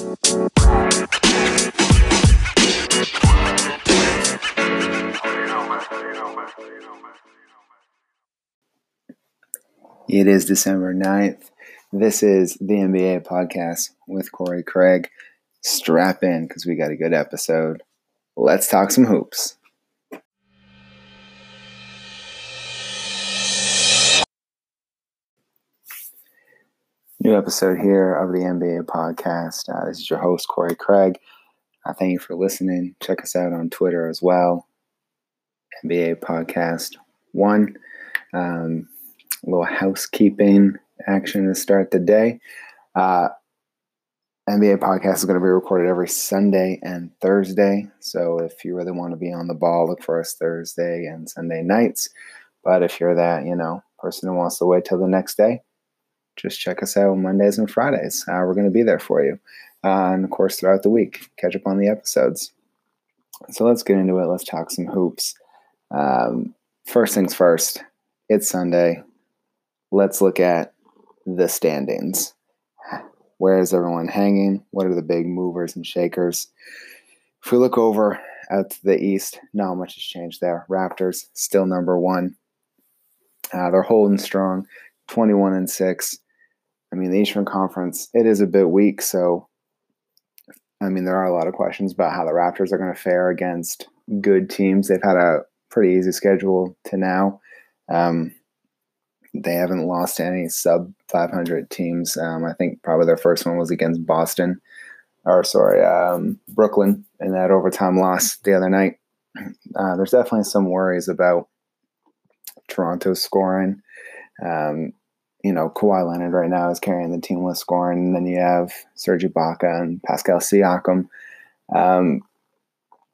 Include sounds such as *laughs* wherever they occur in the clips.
It is December 9th. This is the NBA podcast with Corey Craig. Strap in because we got a good episode. Let's talk some hoops. New episode here of the NBA podcast. Uh, this is your host, Corey Craig. Uh, thank you for listening. Check us out on Twitter as well. NBA Podcast One. Um, little housekeeping action to start the day. Uh, NBA podcast is going to be recorded every Sunday and Thursday. So if you really want to be on the ball, look for us Thursday and Sunday nights. But if you're that, you know, person who wants to wait till the next day, just check us out Mondays and Fridays. Uh, we're going to be there for you. Uh, and of course, throughout the week, catch up on the episodes. So let's get into it. Let's talk some hoops. Um, first things first, it's Sunday let's look at the standings. Where is everyone hanging? What are the big movers and shakers? If we look over out to the east, not much has changed there. Raptors still number one. Uh, they're holding strong, 21 and 6. I mean, the Eastern Conference, it is a bit weak. So, I mean, there are a lot of questions about how the Raptors are going to fare against good teams. They've had a pretty easy schedule to now. Um, they haven't lost to any sub 500 teams. Um, I think probably their first one was against Boston, or sorry, um, Brooklyn, in that overtime loss the other night. Uh, there's definitely some worries about Toronto scoring. Um, you know, Kawhi Leonard right now is carrying the team with scoring, and then you have Serge Ibaka and Pascal Siakam. Um,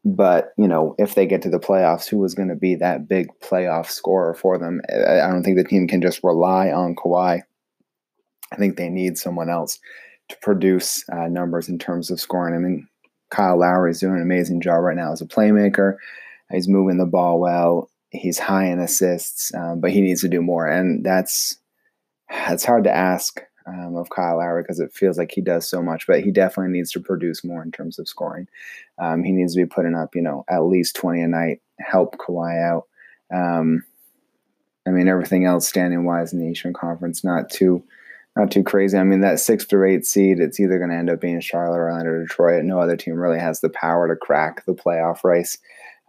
but you know, if they get to the playoffs, who is going to be that big playoff scorer for them? I don't think the team can just rely on Kawhi. I think they need someone else to produce uh, numbers in terms of scoring. I mean, Kyle Lowry is doing an amazing job right now as a playmaker. He's moving the ball well. He's high in assists, um, but he needs to do more, and that's that's hard to ask um, of Kyle Lowry because it feels like he does so much, but he definitely needs to produce more in terms of scoring. Um, he needs to be putting up, you know, at least 20 a night, help Kawhi out. Um, I mean, everything else standing wise in the Eastern Conference, not too, not too crazy. I mean, that six through eight seed, it's either going to end up being Charlotte, Orlando, or Detroit. No other team really has the power to crack the playoff race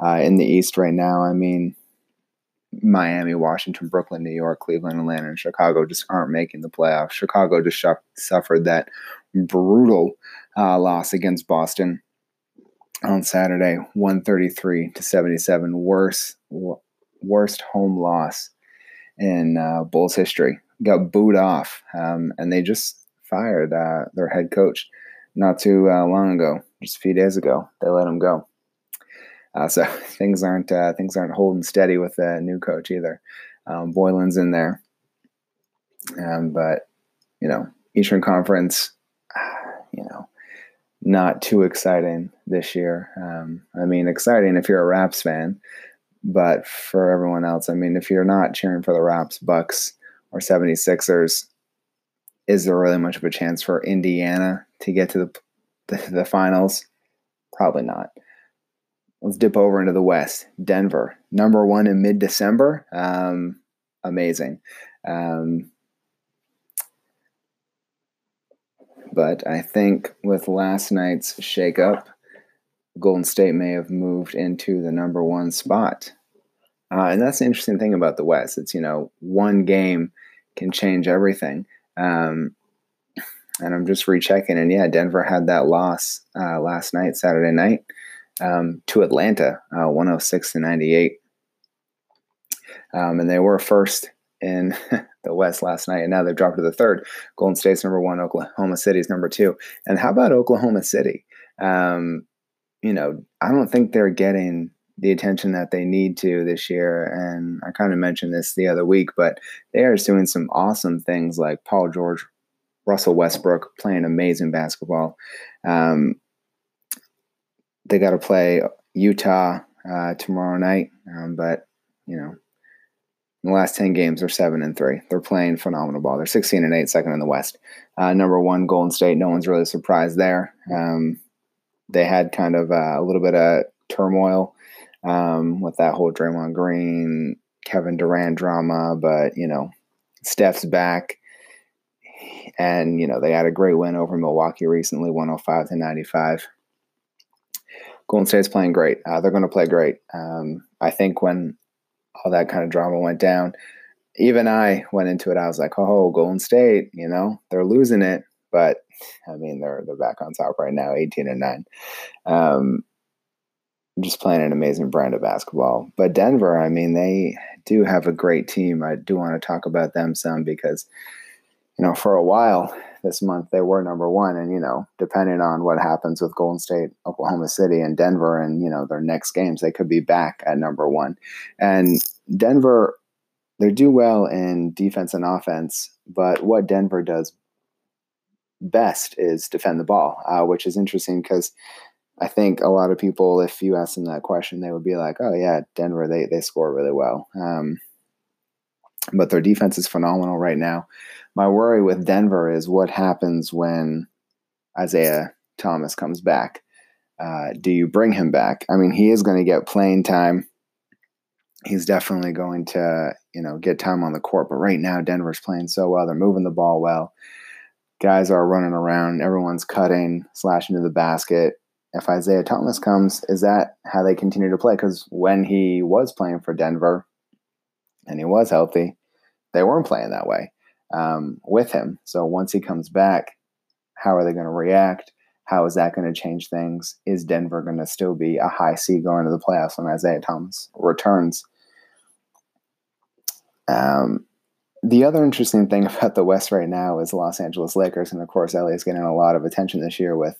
uh, in the East right now. I mean, Miami, Washington, Brooklyn, New York, Cleveland, Atlanta, and Chicago just aren't making the playoffs. Chicago just sh- suffered that brutal uh, loss against Boston on Saturday, 133 to 77. Worst, worst home loss in uh, Bulls history. Got booed off, um, and they just fired uh, their head coach not too uh, long ago, just a few days ago. They let him go. Uh, so *laughs* things aren't uh, things aren't holding steady with the new coach either. Um, Boylen's in there, um, but you know Eastern Conference, *sighs* you know, not too exciting this year. Um, I mean, exciting if you're a Raps fan, but for everyone else, I mean, if you're not cheering for the Raps, Bucks, or 76ers, is there really much of a chance for Indiana to get to the the, *laughs* the finals? Probably not. Let's dip over into the West. Denver, number one in mid December. Um, amazing. Um, but I think with last night's shakeup, Golden State may have moved into the number one spot. Uh, and that's the interesting thing about the West. It's, you know, one game can change everything. Um, and I'm just rechecking. And yeah, Denver had that loss uh, last night, Saturday night um, to Atlanta, uh, 106 to 98. Um, and they were first in *laughs* the West last night, and now they've dropped to the third. Golden State's number one, Oklahoma City's number two. And how about Oklahoma City? Um, you know, I don't think they're getting the attention that they need to this year. And I kind of mentioned this the other week, but they are just doing some awesome things like Paul George, Russell Westbrook playing amazing basketball. Um, they got to play Utah uh, tomorrow night, um, but you know In the last 10 games, they're 7 and 3. They're playing phenomenal ball. They're 16 and 8, second in the West. Uh, number one, Golden State. No one's really surprised there. Um, they had kind of uh, a little bit of turmoil um, with that whole Draymond Green, Kevin Durant drama, but, you know, Steph's back. And, you know, they had a great win over Milwaukee recently, 105 to 95. Golden State's playing great. Uh, they're going to play great. Um, I think when all that kind of drama went down, even I went into it. I was like, "Oh, Golden State, you know, they're losing it." But I mean, they're they're back on top right now, eighteen and nine. Um, just playing an amazing brand of basketball. But Denver, I mean, they do have a great team. I do want to talk about them some because, you know, for a while this month they were number one, and you know, depending on what happens with Golden State, Oklahoma City, and Denver, and you know their next games, they could be back at number one. And Denver, they do well in defense and offense, but what Denver does best is defend the ball, uh, which is interesting because I think a lot of people, if you ask them that question, they would be like, "Oh yeah, Denver, they they score really well." Um, but their defense is phenomenal right now. My worry with Denver is what happens when Isaiah Thomas comes back. Uh, do you bring him back? I mean, he is going to get playing time. He's definitely going to, you know, get time on the court. But right now, Denver's playing so well. They're moving the ball well. Guys are running around. Everyone's cutting, slashing to the basket if Isaiah Thomas comes, is that how they continue to play? Because when he was playing for Denver and he was healthy, they weren't playing that way um, with him. So once he comes back, how are they going to react? How is that going to change things? Is Denver going to still be a high seed going to the playoffs when Isaiah Thomas returns? Um, the other interesting thing *laughs* about the West right now is Los Angeles Lakers, and of course, LA is getting a lot of attention this year with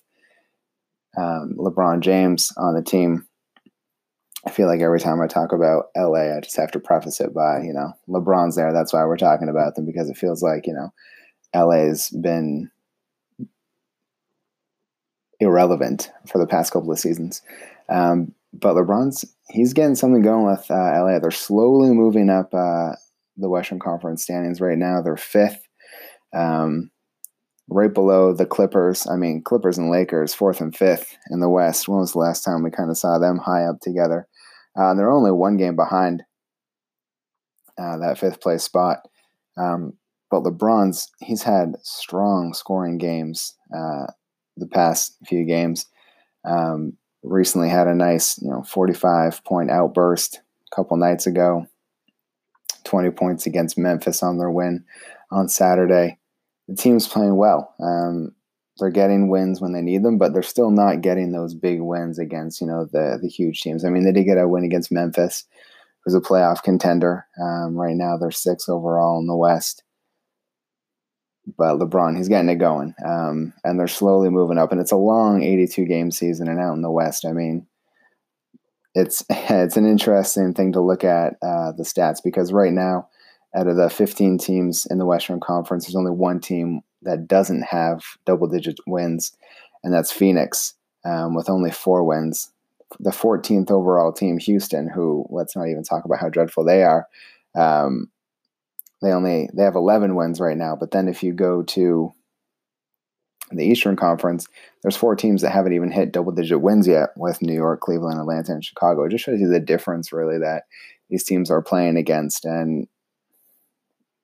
um, LeBron James on the team. I feel like every time I talk about LA, I just have to preface it by, you know, LeBron's there. That's why we're talking about them because it feels like, you know, LA's been irrelevant for the past couple of seasons. Um, but LeBron's, he's getting something going with uh, LA. They're slowly moving up uh, the Western Conference standings right now. They're fifth. Um, right below the Clippers. I mean, Clippers and Lakers, fourth and fifth in the West. When was the last time we kind of saw them high up together? Uh, they're only one game behind uh, that fifth place spot. Um, but LeBron's, he's had strong scoring games uh, the past few games. Um, recently had a nice, you know, 45 point outburst a couple nights ago. 20 points against Memphis on their win on Saturday the team's playing well. Um, they're getting wins when they need them, but they're still not getting those big wins against you know the the huge teams. I mean, they did get a win against Memphis, who's a playoff contender. Um, right now, they're six overall in the West. But LeBron, he's getting it going, um, and they're slowly moving up. And it's a long 82 game season, and out in the West, I mean, it's *laughs* it's an interesting thing to look at uh, the stats because right now out of the 15 teams in the Western Conference, there's only one team that doesn't have double digit wins, and that's Phoenix um, with only four wins. The 14th overall team, Houston, who let's not even talk about how dreadful they are. Um, they only they have 11 wins right now, but then if you go to the Eastern Conference, there's four teams that haven't even hit double digit wins yet with New York, Cleveland, Atlanta, and Chicago. It just shows you the difference, really, that these teams are playing against. And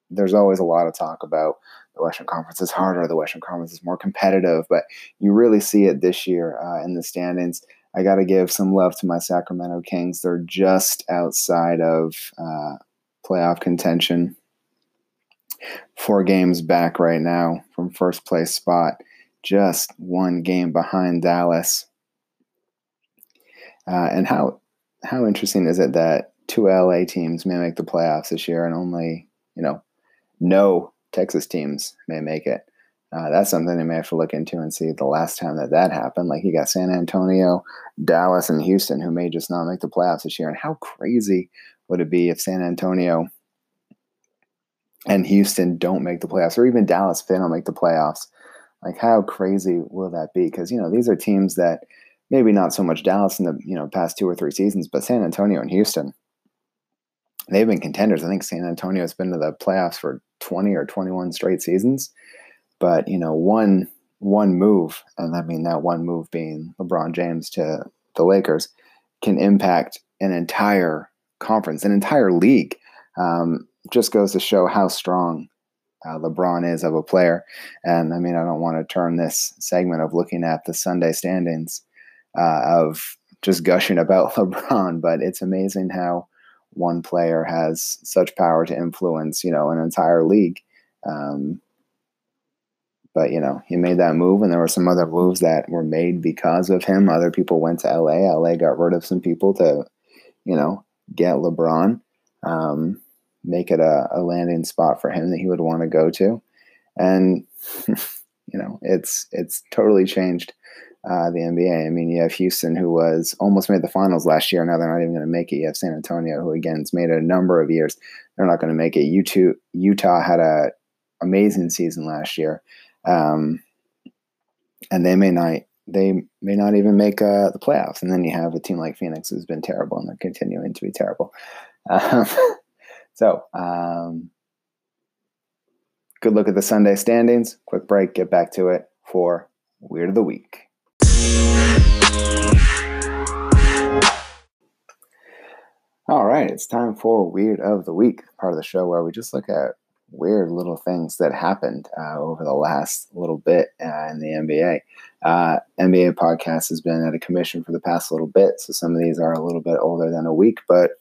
there's always a lot of talk about the Western Conference is harder, the Western Conference is more competitive, but you really see it this year uh, in the standings. I got to give some love to my Sacramento Kings. They're just outside of uh, playoff contention. Four games back right now from first place spot, just one game behind Dallas. Uh, and how how interesting is it that two LA teams may make the playoffs this year and only you know no Texas teams may make it. Uh, that's something they may have to look into and see the last time that that happened. Like you got San Antonio, Dallas, and Houston who may just not make the playoffs this year. And how crazy would it be if San Antonio and Houston don't make the playoffs, or even Dallas if they don't make the playoffs? Like how crazy will that be? Because you know these are teams that maybe not so much Dallas in the you know past two or three seasons, but San Antonio and Houston they've been contenders. I think San Antonio's been to the playoffs for 20 or 21 straight seasons. But, you know, one one move, and I mean that one move being LeBron James to the Lakers, can impact an entire conference, an entire league. Um, just goes to show how strong uh, LeBron is of a player. And I mean, I don't want to turn this segment of looking at the Sunday standings uh, of just gushing about *laughs* LeBron, but it's amazing how one player has such power to influence, you know, an entire league. Um, but you know, he made that move, and there were some other moves that were made because of him. Other people went to LA. LA got rid of some people to, you know, get LeBron, um, make it a, a landing spot for him that he would want to go to, and *laughs* you know, it's it's totally changed uh, the NBA. I mean, you have Houston, who was almost made the finals last year. Now they're not even going to make it. You have San Antonio, who again has made it a number of years. They're not going to make it. Utah, Utah had a amazing season last year, um, and they may not. They may not even make uh, the playoffs. And then you have a team like Phoenix who's been terrible, and they're continuing to be terrible. Um, *laughs* so, um, good look at the Sunday standings. Quick break. Get back to it for Weird of the Week. All right, it's time for Weird of the Week, part of the show where we just look at weird little things that happened uh, over the last little bit uh, in the NBA. Uh, NBA podcast has been at a commission for the past little bit, so some of these are a little bit older than a week, but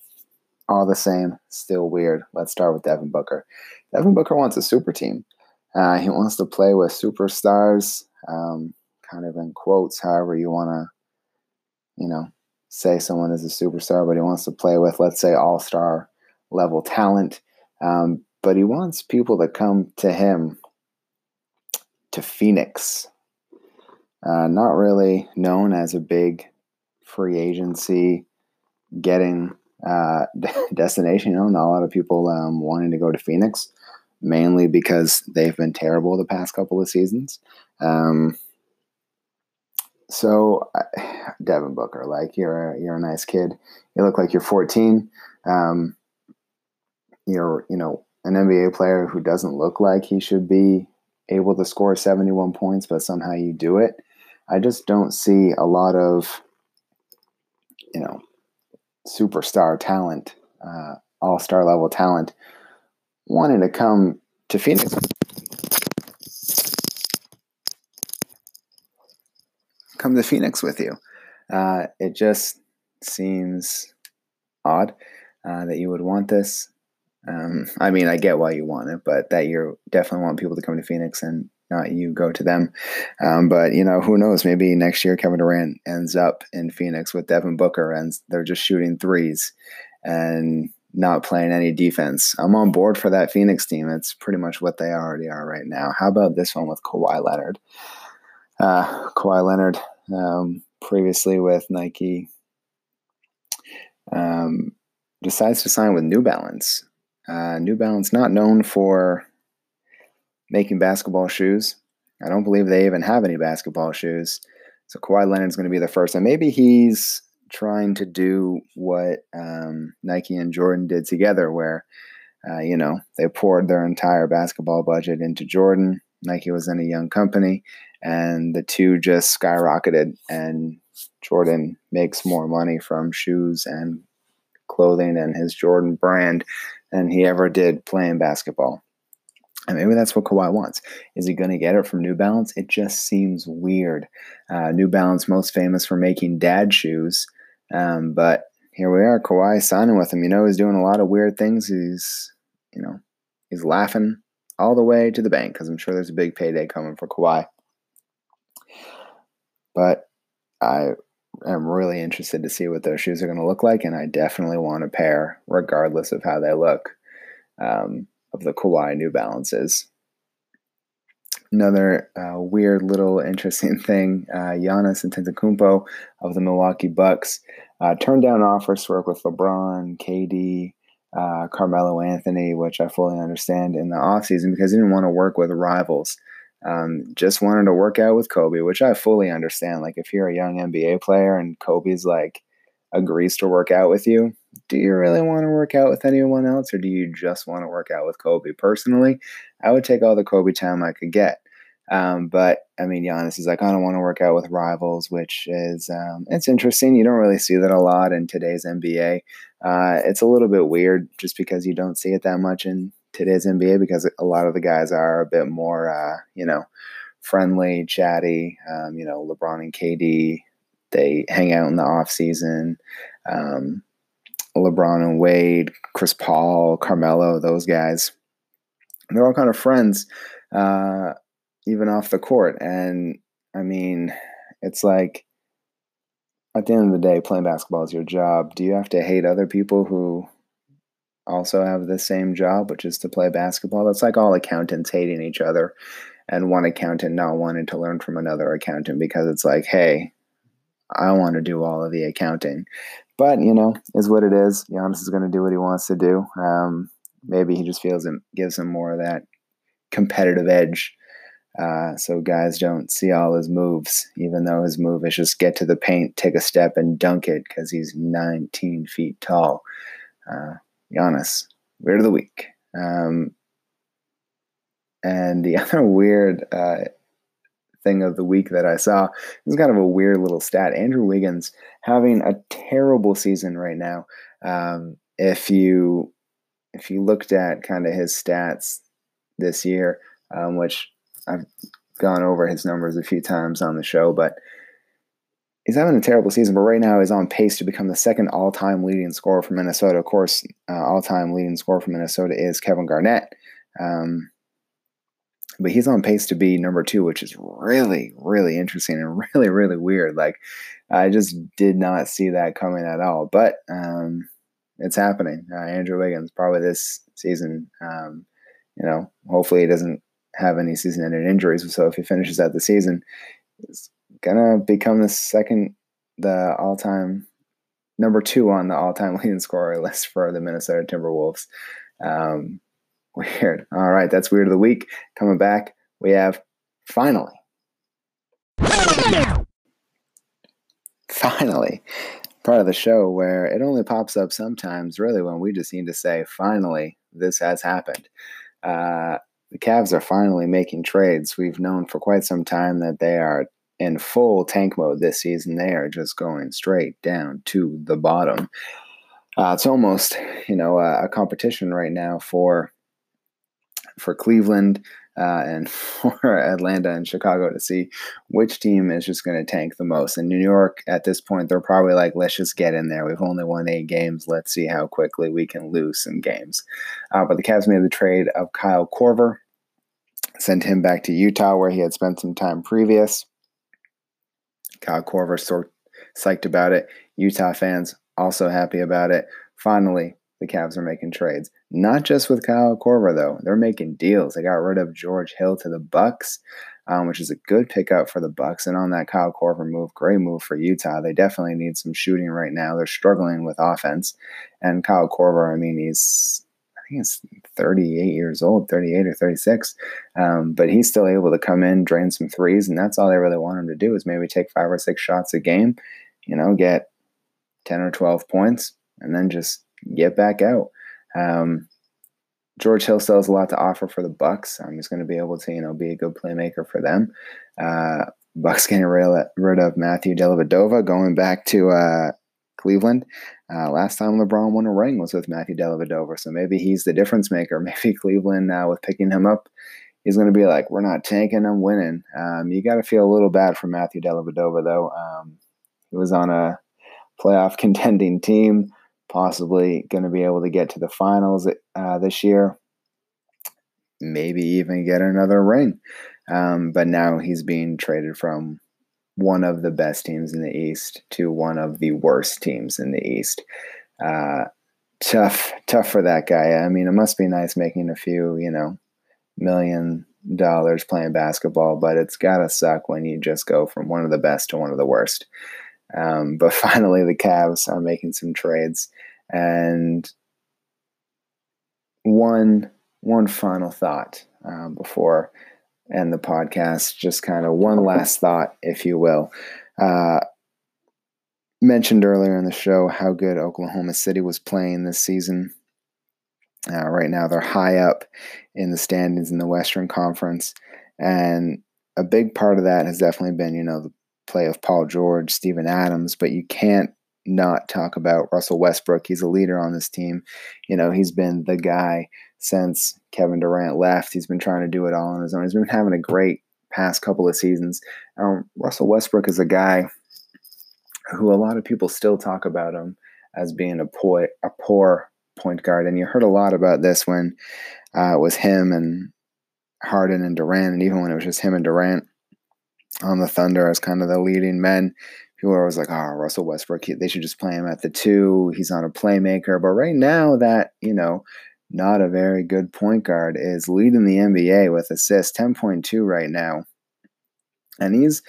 all the same, still weird. Let's start with Devin Booker. Devin Booker wants a super team. Uh, he wants to play with superstars. Um, kind of in quotes, however you want to, you know, say someone is a superstar, but he wants to play with, let's say, all star level talent. Um, but he wants people to come to him to Phoenix. Uh, not really known as a big free agency getting uh, *laughs* destination. You know, not a lot of people um, wanting to go to Phoenix, mainly because they've been terrible the past couple of seasons. Um, so, *sighs* Devin Booker, like you're a, you're a nice kid. You look like you're 14. Um, you're you know an NBA player who doesn't look like he should be able to score 71 points, but somehow you do it. I just don't see a lot of you know superstar talent, uh, all star level talent, wanting to come to Phoenix come to Phoenix with you. Uh, it just seems odd uh, that you would want this. Um, I mean, I get why you want it, but that you definitely want people to come to Phoenix and not you go to them. Um, but you know, who knows? Maybe next year Kevin Durant ends up in Phoenix with Devin Booker, and they're just shooting threes and not playing any defense. I'm on board for that Phoenix team. It's pretty much what they already are right now. How about this one with Kawhi Leonard? Uh, Kawhi Leonard, um, previously with Nike, um, decides to sign with New Balance. Uh, New Balance, not known for making basketball shoes. I don't believe they even have any basketball shoes. So Kawhi Leonard's going to be the first. And maybe he's trying to do what um, Nike and Jordan did together, where, uh, you know, they poured their entire basketball budget into Jordan. Nike was in a young company and the two just skyrocketed and jordan makes more money from shoes and clothing and his jordan brand than he ever did playing basketball and maybe that's what Kawhi wants. Is he going to get it from New Balance? It just seems weird. Uh, New Balance, most famous for making dad shoes, um, but here we are. Kawhi signing with him. You know, he's doing a lot of weird things. He's, you know, he's laughing all the way to the bank because I'm sure there's a big payday coming for Kawhi. But I am really interested to see what those shoes are going to look like, and I definitely want a pair, regardless of how they look, um, of the Kawhi New Balances. Another uh, weird little *laughs* interesting thing: uh, Giannis Antetokounmpo of the Milwaukee Bucks uh, turned down offers to work with LeBron, KD, uh, Carmelo Anthony, which I fully understand in the offseason because he didn't want to work with rivals. Um, just wanted to work out with Kobe, which I fully understand. Like if you're a young NBA player and Kobe's like agrees to work out with you, do you really want to work out with anyone else or do you just want to work out with Kobe? Personally, I would take all the Kobe time I could get. Um, but I mean, Giannis is like, I don't want to work out with rivals, which is um, it's interesting. You don't really see that a lot in today's NBA. Uh, it's a little bit weird just because you don't see it that much in today's NBA because a lot of the guys are a bit more, uh, you know, friendly, chatty. Um, you know, LeBron and KD, they hang out in the off season. Um, LeBron and Wade, Chris Paul, Carmelo, those guys, they're all kind of friends. Uh, even off the court. And I mean, it's like at the end of the day, playing basketball is your job. Do you have to hate other people who also have the same job, which is to play basketball? That's like all accountants hating each other and one accountant not wanting to learn from another accountant because it's like, hey, I want to do all of the accounting. But, you know, is what it is. Giannis is going to do what he wants to do. Um, maybe he just feels it gives him more of that competitive edge uh, so guys don't see all his moves, even though his move is just get to the paint, take a step, and dunk it because he's 19 feet tall. Uh, Giannis, weird of the week. Um, and the *laughs* other weird uh, thing of the week that I saw is kind of a weird little stat. Andrew Wiggins having a terrible season right now. Um, if you if you looked at kind of his stats this year, um, which I've gone over his numbers a few times on the show, but he's having a terrible season. But right now, he's on pace to become the second all-time leading scorer for Minnesota. Of course, uh, all-time leading scorer for Minnesota is Kevin Garnett. Um, but he's on pace to be number two, which is really, really interesting and *laughs* really, really weird. Like, I just did not see that coming at all. But um, it's happening. Uh, Andrew Wiggins probably this season. Um, you know, hopefully he doesn't have any season-ending injuries. So if he finishes out the season, gonna become the second, the all-time number two on the all-time *laughs* leading scorer list for the Minnesota Timberwolves. Um, *laughs* weird. All right, that's weird of the week. Coming back, we have finally, finally, part of the show where it only pops up sometimes, really, when we just need to say, finally, this has happened. Uh, the Cavs are finally making trades. We've known for quite some time that they are in full tank mode this season. They are just going straight down to the bottom. Uh, it's almost, you know, a, a, competition right now for for Cleveland uh, and *laughs* for Atlanta and Chicago to see which team is just going to tank the most. In New York, at this point, they're probably like, let's just get in there. We've only won eight games. Let's see how quickly we can lose some games. Uh, but the Cavs made the trade of Kyle Korver, sent him back to Utah where he had spent some time previous. Kyle Korver sort psyched about it. Utah fans also happy about it. Finally, the Cavs are making trades. Not just with Kyle Korver though; they're making deals. They got rid of George Hill to the Bucks, um, which is a good pickup for the Bucks. And on that Kyle Korver move, great move for Utah. They definitely need some shooting right now. They're struggling with offense, and Kyle Korver. I mean, he's think he's 38 years old, 38 or 36, um, but he's still able to come in, drain some threes, and that's all they really want him to do is maybe take five or six shots a game, you know, get 10 or 12 points, and then just get back out. Um, George Hill still has a lot to offer for the Bucks. Um, he's going to be able to, you know, be a good playmaker for them. Uh, Bucks getting rid of Matthew Dellavedova, going back to uh, Cleveland. Uh, last time LeBron won a ring was with Matthew Dellavedova, so maybe he's the difference maker. *laughs* Maybe Cleveland, uh, with picking him up, he's going to be like, "We're not tanking, I'm winning." Um, you got to feel a little bad for Matthew Dellavedova, though. Um, he was on a playoff *laughs* contending team possibly going to be able to get to the finals uh, this year. Maybe even get another ring. Um, but now he's being traded from one of the best teams in the East to one of the worst teams in the East. Uh, tough, tough for that guy. I mean, it must be nice making a few, you know, million dollars playing basketball, but it's gotta suck when you just go from one of the best to one of the worst. Um, *laughs* but finally, the Cavs are making some trades, and one one final thought um, before end the podcast. Just kind of one last thought, if you will. Uh, mentioned earlier in the show how good Oklahoma City was playing this season. Uh, right now, they're high up in the standings in the Western Conference. And a big part of that has definitely been, you know, the play of Paul George, Steven Adams, but you can't not talk about Russell Westbrook. He's a leader on this team. You know, he's been the guy since Kevin Durant left. He's been trying to do it all on his own. He's been having a great past couple of seasons. Um, Russell Westbrook is a guy who a lot of people still talk about him as being a poor, a poor point guard. And you heard a lot about this when uh, it was him and Harden and Durant, and even when it was just him and Durant on the Thunder as kind of the leading men. People are always like, "Oh, Russell Westbrook, they should just play him at the two. He's not a playmaker." But right now, that you know, not a very good point guard is leading the NBA with assists, ten point two right now, and he's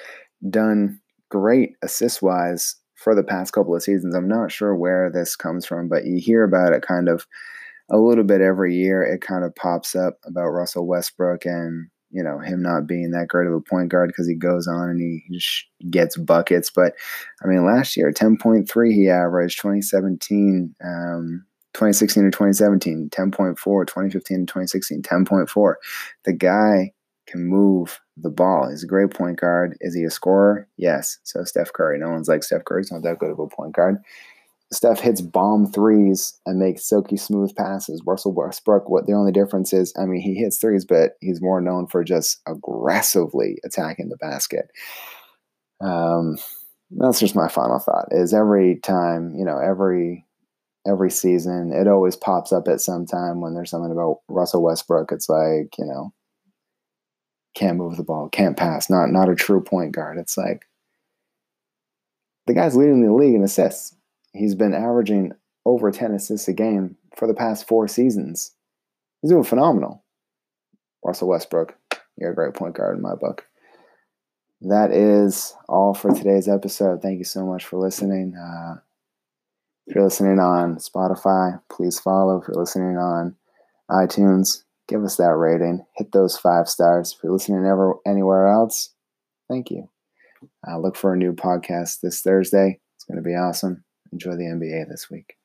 done great assist wise for the past couple of seasons. I'm not sure where this comes from, but you hear about it kind of a little bit every year. It kind of pops up about Russell Westbrook and you know him not being that great of a point guard because he goes on and he, he just gets buckets. But I mean, last year 10.3 he averaged 2017. Um, 2016 to 2017, 10.4, 2015 to 2016, 10.4. The guy can move the ball. He's a great point guard. Is he a scorer? Yes. So Steph Curry. No one's like Steph Curry. He's not that good of a point guard. Steph hits bomb threes and makes silky smooth passes. Russell Westbrook, what the only difference is, I mean, he hits threes, but he's more known for just aggressively attacking the basket. Um, that's just my final thought. Is every time, you know, every every season, it always pops up at some time when there's something about Russell Westbrook. It's like, you know, can't move the ball, can't pass, not not a true point guard. It's like the guy's leading the league in assists. He's been averaging over 10 assists a game for the past four seasons. He's doing phenomenal. Russell Westbrook, you're a great point guard in my book. That is all for today's episode. Thank you so much for listening. Uh, if you're listening on Spotify, please follow. If you're listening on iTunes, give us that rating. Hit those five stars. If you're listening ever anywhere else, thank you. Uh, look for a new podcast this Thursday. It's going to be awesome. Enjoy the NBA this week.